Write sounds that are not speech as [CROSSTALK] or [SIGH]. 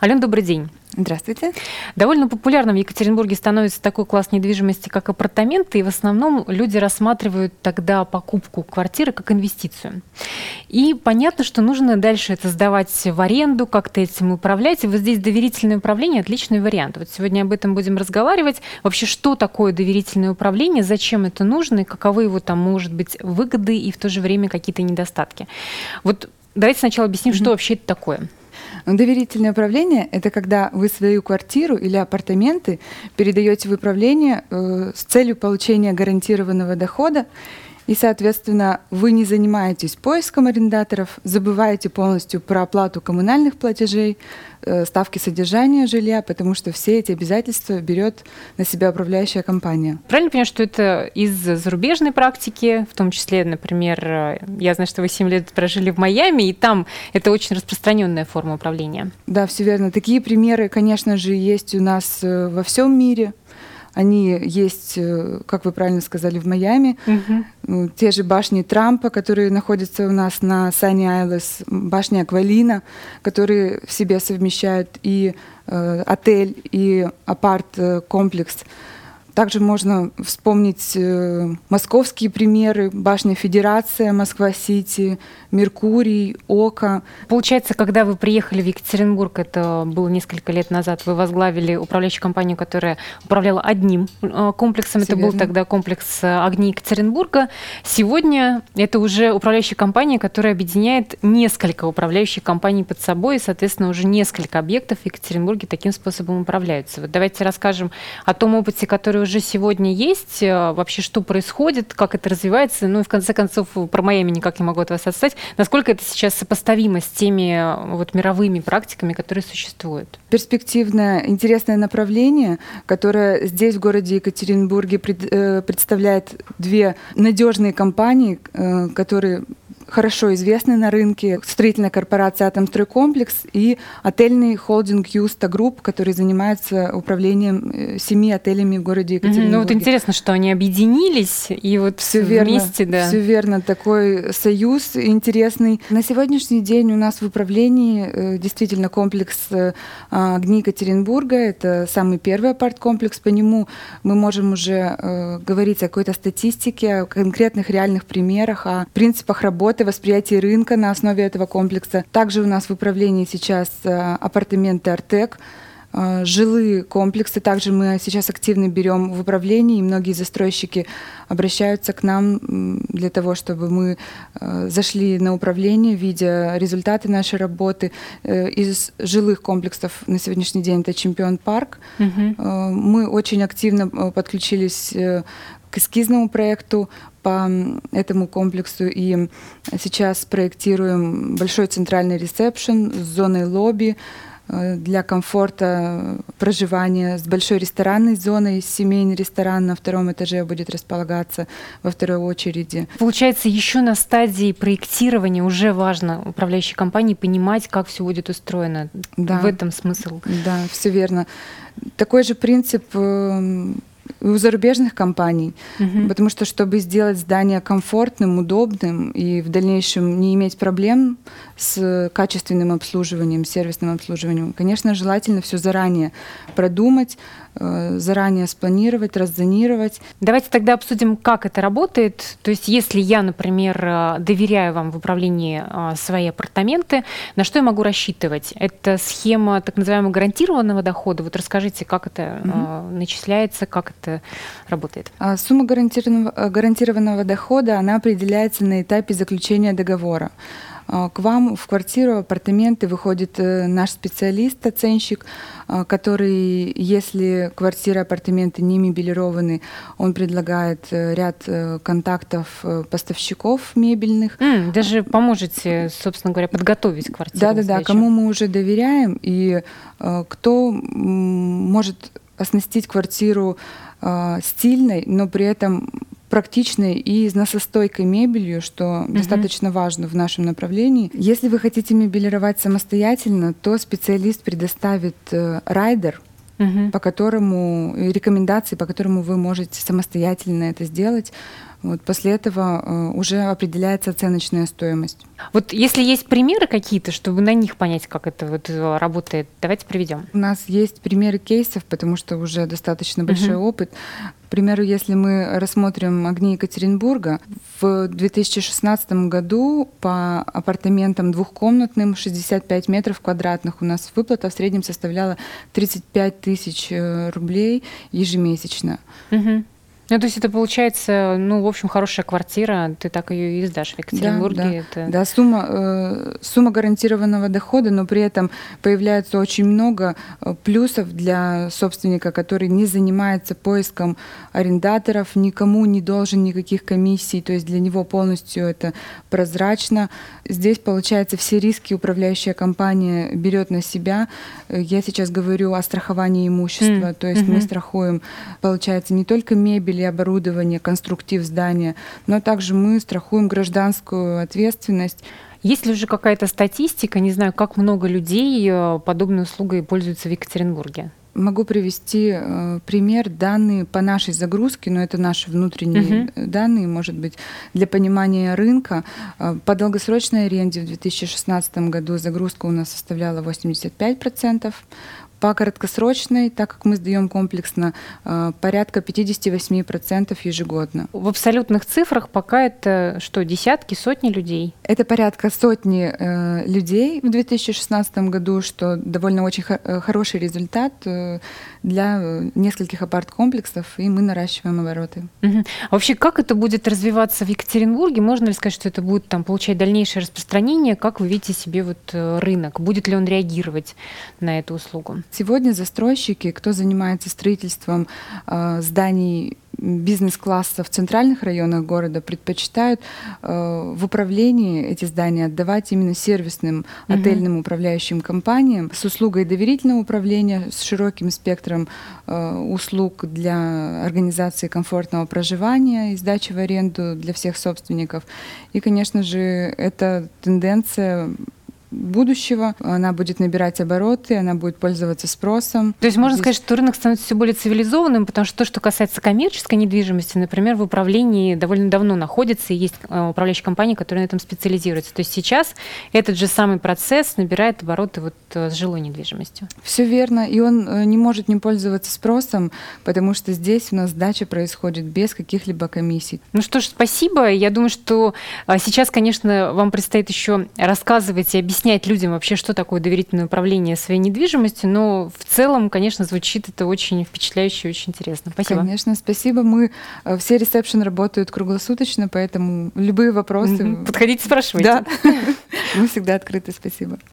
Ален, добрый день. Здравствуйте. Довольно популярным в Екатеринбурге становится такой класс недвижимости, как апартаменты, и в основном люди рассматривают тогда покупку квартиры как инвестицию. И понятно, что нужно дальше это сдавать в аренду, как-то этим управлять. И вот здесь доверительное управление – отличный вариант. Вот сегодня об этом будем разговаривать. Вообще, что такое доверительное управление, зачем это нужно, и каковы его там, может быть, выгоды и в то же время какие-то недостатки. Вот давайте сначала объясним, mm-hmm. что вообще это такое. Доверительное управление – это когда вы свою квартиру или апартаменты передаете в управление э, с целью получения гарантированного дохода и, соответственно, вы не занимаетесь поиском арендаторов, забываете полностью про оплату коммунальных платежей, э, ставки содержания жилья, потому что все эти обязательства берет на себя управляющая компания. Правильно понимаю, что это из зарубежной практики, в том числе, например, э, я знаю, что вы 7 лет прожили в Майами, и там это очень распространенная форма управления. Да, все верно. Такие примеры, конечно же, есть у нас э, во всем мире. Они есть, э, как вы правильно сказали, в Майами. Угу. Те же башни Трампа, которые находятся у нас на Сани Айлес, башня Аквалина, которые в себе совмещают и э, отель, и апарт-комплекс. Э, также можно вспомнить э, московские примеры, башня Федерация, Москва-Сити, Меркурий, Ока. Получается, когда вы приехали в Екатеринбург, это было несколько лет назад, вы возглавили управляющую компанию, которая управляла одним э, комплексом. Все это верно. был тогда комплекс э, огней Екатеринбурга. Сегодня это уже управляющая компания, которая объединяет несколько управляющих компаний под собой, и, соответственно, уже несколько объектов в Екатеринбурге таким способом управляются. Вот давайте расскажем о том опыте, который уже сегодня есть, э, вообще что происходит, как это развивается, ну и в конце концов про Майами никак не могу от вас отстать. Насколько это сейчас сопоставимо с теми э, вот мировыми практиками, которые существуют? Перспективное, интересное направление, которое здесь, в городе Екатеринбурге, пред, э, представляет две надежные компании, которые хорошо известны на рынке строительная корпорация «Атомстройкомплекс» и отельный холдинг «Юста Групп», который занимается управлением э, семи отелями в городе Екатеринбурге. Ну вот интересно, что они объединились и вот все вместе, верно, да. Все верно, такой союз интересный. На сегодняшний день у нас в управлении э, действительно комплекс э, огни Екатеринбурга. Это самый первый апарт-комплекс. По нему мы можем уже говорить о какой-то статистике, о конкретных реальных примерах, о принципах работы работы, восприятие рынка на основе этого комплекса. Также у нас в управлении сейчас э, апартаменты «Артек», э, жилые комплексы. Также мы сейчас активно берем в управлении, и многие застройщики обращаются к нам для того, чтобы мы э, зашли на управление, видя результаты нашей работы. Из жилых комплексов на сегодняшний день это «Чемпион парк». Угу. Мы очень активно подключились к эскизному проекту по этому комплексу и сейчас проектируем большой центральный ресепшн с зоной лобби э, для комфорта проживания с большой ресторанной зоной. Семейный ресторан на втором этаже будет располагаться во второй очереди. Получается, еще на стадии проектирования уже важно управляющей компании понимать, как все будет устроено. Да. В этом смысл. Да, все верно. Такой же принцип эм, у зарубежных компаний, угу. потому что чтобы сделать здание комфортным, удобным и в дальнейшем не иметь проблем с качественным обслуживанием, сервисным обслуживанием, конечно, желательно все заранее продумать, э, заранее спланировать, раззонировать. Давайте тогда обсудим, как это работает. То есть, если я, например, э, доверяю вам в управлении э, свои апартаменты, на что я могу рассчитывать? Это схема так называемого гарантированного дохода. Вот расскажите, как это угу. начисляется, как это работает? А сумма гарантированного, гарантированного дохода, она определяется на этапе заключения договора. А, к вам в квартиру, апартаменты выходит э, наш специалист, оценщик, а, который, если квартира, апартаменты не мебелированы, он предлагает э, ряд э, контактов поставщиков мебельных. Mm, даже поможете, собственно говоря, подготовить квартиру. Да-да-да, кому мы уже доверяем и кто может оснастить квартиру стильной, но при этом практичной и износостойкой мебелью, что угу. достаточно важно в нашем направлении. Если вы хотите мебелировать самостоятельно, то специалист предоставит э, райдер, угу. по которому рекомендации, по которому вы можете самостоятельно это сделать. Вот после этого уже определяется оценочная стоимость. Вот если есть примеры какие-то, чтобы на них понять, как это вот работает, давайте приведем. У нас есть примеры кейсов, потому что уже достаточно большой uh-huh. опыт. К примеру, если мы рассмотрим огни Екатеринбурга, в 2016 году по апартаментам двухкомнатным 65 метров квадратных у нас выплата в среднем составляла 35 тысяч э, рублей ежемесячно. Угу. Ну, то есть это получается, ну, в общем, хорошая квартира, ты так ее и сдашь в Екатеринбурге. Да, да, это... да сумма, э, сумма гарантированного дохода, но при этом появляется очень много э, плюсов для собственника, который не занимается поиском арендаторов, никому не должен никаких комиссий, то есть для него полностью это прозрачно. Здесь, получается, все риски управляющая компания берет на себя. Я сейчас говорю о страховании имущества, mm. то есть mm-hmm. мы страхуем, получается, не только мебель, или оборудование, конструктив здания, но также мы страхуем гражданскую ответственность. Есть ли уже какая-то статистика, не знаю, как много людей э, подобной услугой пользуются в Екатеринбурге? Могу привести э, пример, данные по нашей загрузке, но это наши внутренние uh-huh. данные, может быть, для понимания рынка. Э, по долгосрочной аренде в 2016 году загрузка у нас составляла 85%, по краткосрочной, так как мы сдаем комплексно, э, порядка 58% ежегодно. В абсолютных цифрах пока это что, десятки, сотни людей? Это порядка сотни э, людей в 2016 году, что довольно очень э, хороший результат для нескольких апарт-комплексов, и мы наращиваем обороты. Угу. А вообще, как это будет развиваться в Екатеринбурге? Можно ли сказать, что это будет там, получать дальнейшее распространение? Как вы видите себе вот рынок? Будет ли он реагировать на эту услугу? Сегодня застройщики, кто занимается строительством э, зданий бизнес-класса в центральных районах города предпочитают э, в управлении эти здания отдавать именно сервисным отельным угу. управляющим компаниям с услугой доверительного управления, с широким спектром э, услуг для организации комфортного проживания и сдачи в аренду для всех собственников. И, конечно же, эта тенденция будущего. Она будет набирать обороты, она будет пользоваться спросом. То есть можно Здесь... сказать, что рынок становится все более цивилизованным, потому что то, что касается коммерческой недвижимости, например, в управлении довольно давно находится, и есть э, управляющие компании, которые на этом специализируются. То есть сейчас этот же самый процесс набирает обороты вот э, с жилой недвижимостью. Все верно, и он э, не может не пользоваться спросом, потому что здесь у нас сдача происходит без каких-либо комиссий. Ну что ж, спасибо. Я думаю, что сейчас, конечно, вам предстоит еще рассказывать и объяснять объяснять людям вообще, что такое доверительное управление своей недвижимостью, но в целом, конечно, звучит это очень впечатляюще и очень интересно. Спасибо. Конечно, спасибо. Мы э, все ресепшн работают круглосуточно, поэтому любые вопросы... Подходите, спрашивайте. Да, [LAUGHS] мы всегда открыты. Спасибо.